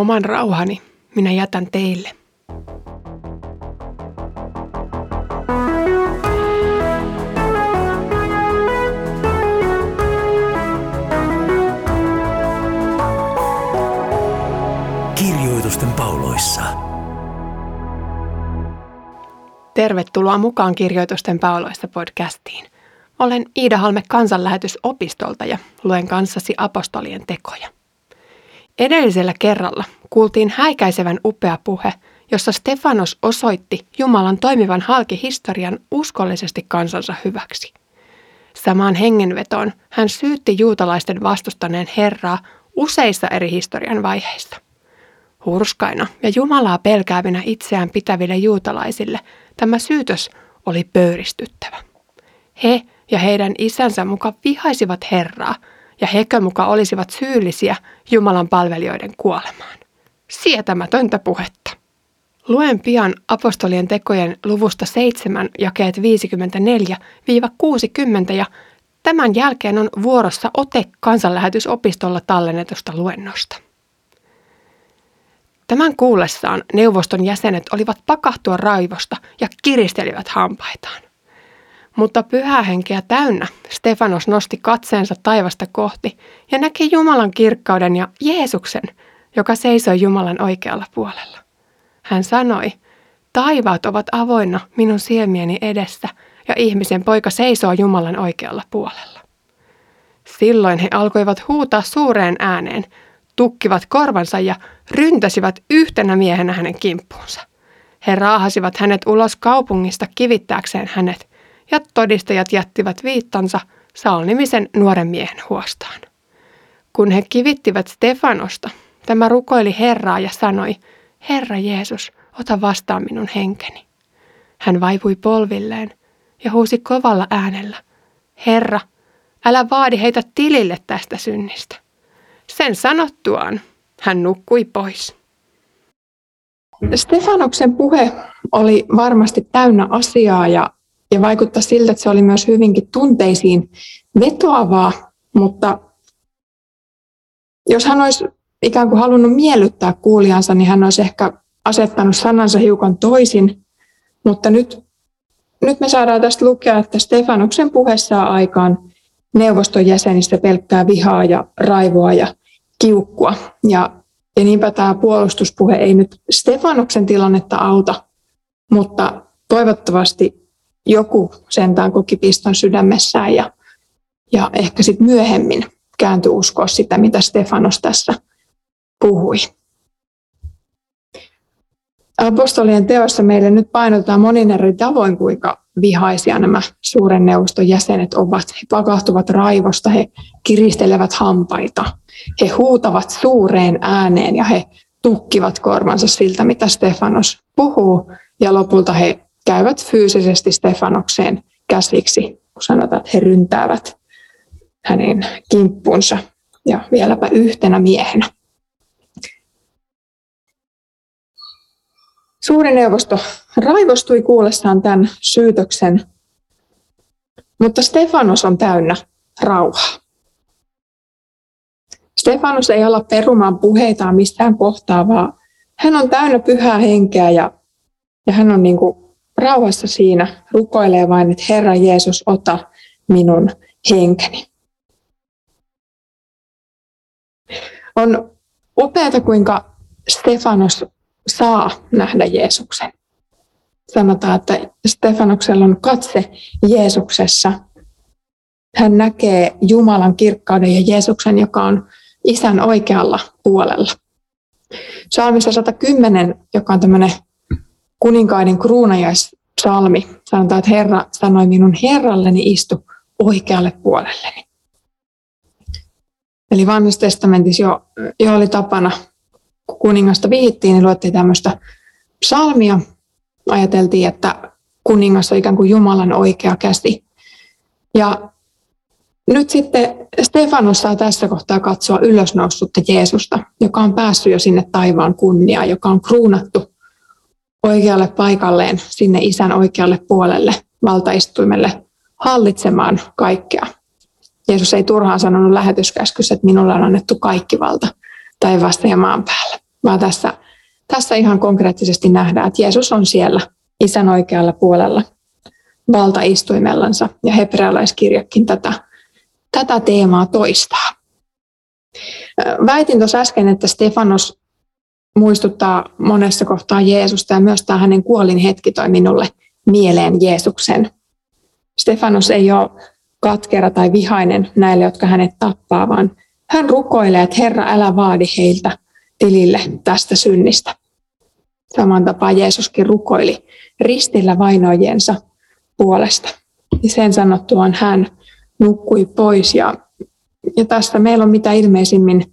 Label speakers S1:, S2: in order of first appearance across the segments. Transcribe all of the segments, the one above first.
S1: Oman rauhani minä jätän teille.
S2: Kirjoitusten pauloissa.
S1: Tervetuloa mukaan Kirjoitusten pauloissa podcastiin. Olen Iida Halme kansanlähetysopistolta ja luen kanssasi apostolien tekoja. Edellisellä kerralla kuultiin häikäisevän upea puhe, jossa Stefanos osoitti Jumalan toimivan halkihistorian uskollisesti kansansa hyväksi. Samaan hengenvetoon hän syytti juutalaisten vastustaneen Herraa useissa eri historian vaiheissa. Hurskaina ja Jumalaa pelkäävinä itseään pitäville juutalaisille tämä syytös oli pöyristyttävä. He ja heidän isänsä muka vihaisivat Herraa – ja hekö muka olisivat syyllisiä Jumalan palvelijoiden kuolemaan. Sietämätöntä puhetta. Luen pian apostolien tekojen luvusta 7 jakeet 54-60 ja tämän jälkeen on vuorossa ote kansanlähetysopistolla tallennetusta luennosta. Tämän kuullessaan neuvoston jäsenet olivat pakahtua raivosta ja kiristelivät hampaitaan. Mutta pyhähenkeä täynnä Stefanos nosti katseensa taivasta kohti ja näki Jumalan kirkkauden ja Jeesuksen, joka seisoi Jumalan oikealla puolella. Hän sanoi, taivaat ovat avoinna minun silmieni edessä ja ihmisen poika seisoo Jumalan oikealla puolella. Silloin he alkoivat huutaa suureen ääneen, tukkivat korvansa ja ryntäsivät yhtenä miehenä hänen kimppuunsa. He raahasivat hänet ulos kaupungista kivittääkseen hänet, ja todistajat jättivät viittansa Saul-nimisen nuoren miehen huostaan. Kun he kivittivät Stefanosta, tämä rukoili Herraa ja sanoi, Herra Jeesus, ota vastaan minun henkeni. Hän vaipui polvilleen ja huusi kovalla äänellä, Herra, älä vaadi heitä tilille tästä synnistä. Sen sanottuaan hän nukkui pois. Stefanoksen puhe oli varmasti täynnä asiaa ja ja vaikuttaa siltä, että se oli myös hyvinkin tunteisiin vetoavaa, mutta jos hän olisi ikään kuin halunnut miellyttää kuulijansa, niin hän olisi ehkä asettanut sanansa hiukan toisin, mutta nyt, nyt me saadaan tästä lukea, että Stefanuksen puhe saa aikaan neuvoston jäsenissä pelkkää vihaa ja raivoa ja kiukkua. Ja, ja niinpä tämä puolustuspuhe ei nyt Stefanuksen tilannetta auta, mutta toivottavasti joku sentään koki piston sydämessään ja, ja ehkä sitten myöhemmin kääntyi uskoa sitä, mitä Stefanos tässä puhui. Apostolien teossa meille nyt painotetaan monin eri tavoin, kuinka vihaisia nämä suuren neuvoston jäsenet ovat. He pakahtuvat raivosta, he kiristelevät hampaita, he huutavat suureen ääneen ja he tukkivat korvansa siltä, mitä Stefanos puhuu. Ja lopulta he käyvät fyysisesti Stefanokseen käsiksi, kun sanotaan, että he ryntäävät hänen kimppunsa ja vieläpä yhtenä miehenä. Suuri neuvosto raivostui kuullessaan tämän syytöksen, mutta Stefanos on täynnä rauhaa. Stefanos ei olla perumaan puheitaan mistään kohtaa, vaan hän on täynnä pyhää henkeä ja, ja hän on niin kuin rauhassa siinä rukoilee vain, että Herra Jeesus, ota minun henkeni. On upeata, kuinka Stefanos saa nähdä Jeesuksen. Sanotaan, että Stefanoksella on katse Jeesuksessa. Hän näkee Jumalan kirkkauden ja Jeesuksen, joka on isän oikealla puolella. Salmissa 110, joka on tämmöinen kuninkaiden kruunajaispsalmi. Sanotaan, että Herra sanoi minun Herralleni istu oikealle puolelleni. Eli vanhassa testamentissa jo, jo oli tapana, kun kuningasta vihittiin, niin luettiin tämmöistä psalmia. Ajateltiin, että kuningas on ikään kuin Jumalan oikea käsi. Ja nyt sitten Stefanos saa tässä kohtaa katsoa ylösnoussutta Jeesusta, joka on päässyt jo sinne taivaan kunniaan, joka on kruunattu oikealle paikalleen, sinne isän oikealle puolelle, valtaistuimelle, hallitsemaan kaikkea. Jeesus ei turhaan sanonut lähetyskäskyssä, että minulle on annettu kaikki valta taivaasta ja maan päällä. vaan tässä, tässä ihan konkreettisesti nähdään, että Jeesus on siellä isän oikealla puolella valtaistuimellansa ja hebrealaiskirjakin tätä, tätä teemaa toistaa. Väitin tuossa äsken, että Stefanos muistuttaa monessa kohtaa Jeesusta ja myös tämä hänen kuolin hetki toi minulle mieleen Jeesuksen. Stefanos ei ole katkera tai vihainen näille, jotka hänet tappaa, vaan hän rukoilee, että Herra, älä vaadi heiltä tilille tästä synnistä. Saman tapaan Jeesuskin rukoili ristillä vainojensa puolesta. Ja sen sanottuaan hän nukkui pois. Ja, ja tästä meillä on mitä ilmeisimmin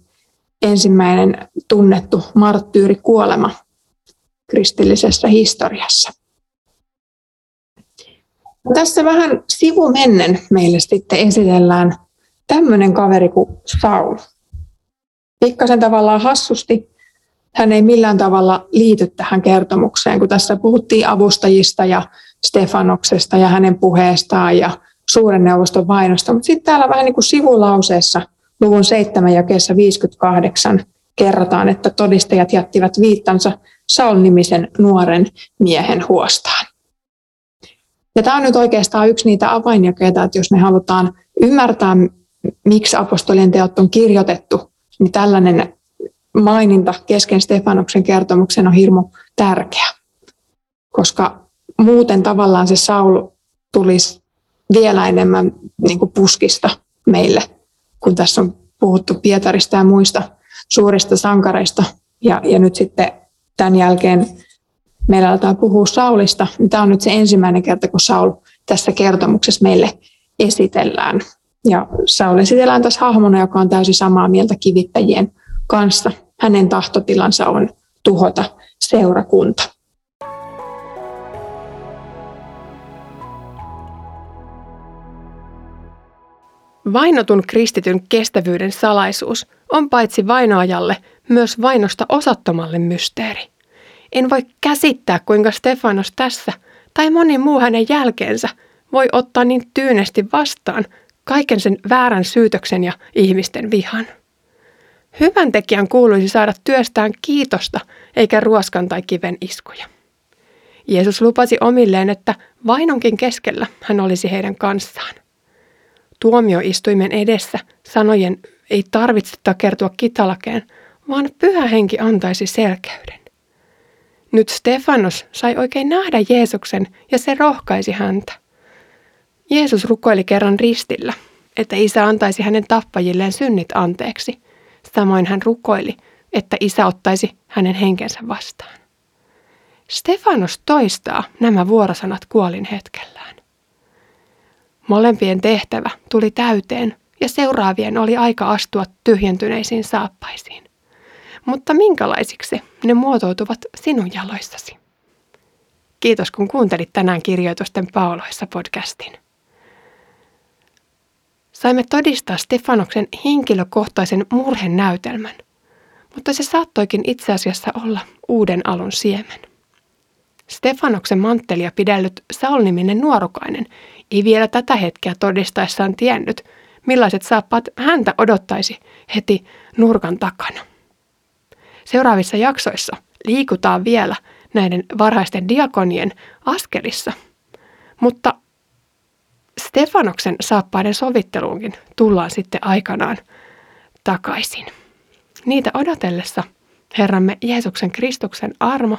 S1: ensimmäinen tunnettu marttyyrikuolema kristillisessä historiassa. Tässä vähän sivumennen meille sitten esitellään tämmöinen kaveri kuin Saul. Pikkasen tavallaan hassusti hän ei millään tavalla liity tähän kertomukseen, kun tässä puhuttiin avustajista ja Stefanoksesta ja hänen puheestaan ja suuren neuvoston vainosta. Mutta sitten täällä vähän niin kuin sivulauseessa luvun 7 jakeessa 58 kerrotaan, että todistajat jättivät viittansa Saul-nimisen nuoren miehen huostaan. Ja tämä on nyt oikeastaan yksi niitä avainjakeita, että jos me halutaan ymmärtää, miksi apostolien teot on kirjoitettu, niin tällainen maininta kesken Stefanoksen kertomuksen on hirmu tärkeä, koska muuten tavallaan se Saul tulisi vielä enemmän niin kuin puskista meille, kun tässä on puhuttu Pietarista ja muista suurista sankareista. Ja, ja nyt sitten tämän jälkeen meillä aletaan puhua Saulista. Niin tämä on nyt se ensimmäinen kerta, kun Saul tässä kertomuksessa meille esitellään. Ja Saul esitellään tässä hahmona, joka on täysin samaa mieltä kivittäjien kanssa. Hänen tahtotilansa on tuhota seurakunta.
S3: Vainotun kristityn kestävyyden salaisuus on paitsi vainoajalle myös vainosta osattomalle mysteeri. En voi käsittää, kuinka Stefanos tässä tai moni muu hänen jälkeensä voi ottaa niin tyynesti vastaan kaiken sen väärän syytöksen ja ihmisten vihan. Hyvän tekijän kuuluisi saada työstään kiitosta eikä ruoskan tai kiven iskuja. Jeesus lupasi omilleen, että vainonkin keskellä hän olisi heidän kanssaan. Tuomioistuimen edessä sanojen ei tarvitse takertua kitalakeen, vaan pyhä henki antaisi selkeyden. Nyt Stefanos sai oikein nähdä Jeesuksen ja se rohkaisi häntä. Jeesus rukoili kerran ristillä, että isä antaisi hänen tappajilleen synnit anteeksi – Samoin hän rukoili, että isä ottaisi hänen henkensä vastaan. Stefanos toistaa nämä vuorosanat kuolin hetkellään. Molempien tehtävä tuli täyteen ja seuraavien oli aika astua tyhjentyneisiin saappaisiin. Mutta minkälaisiksi ne muotoutuvat sinun jaloissasi? Kiitos kun kuuntelit tänään kirjoitusten pauloissa podcastin. Saimme todistaa Stefanoksen henkilökohtaisen murhenäytelmän, mutta se saattoikin itse asiassa olla uuden alun siemen. Stefanoksen manttelia pidellyt Saul-niminen nuorukainen ei vielä tätä hetkeä todistaessaan tiennyt, millaiset saappaat häntä odottaisi heti nurkan takana. Seuraavissa jaksoissa liikutaan vielä näiden varhaisten diakonien askelissa, mutta Stefanoksen saappaiden sovitteluunkin tullaan sitten aikanaan takaisin. Niitä odotellessa Herramme Jeesuksen Kristuksen armo,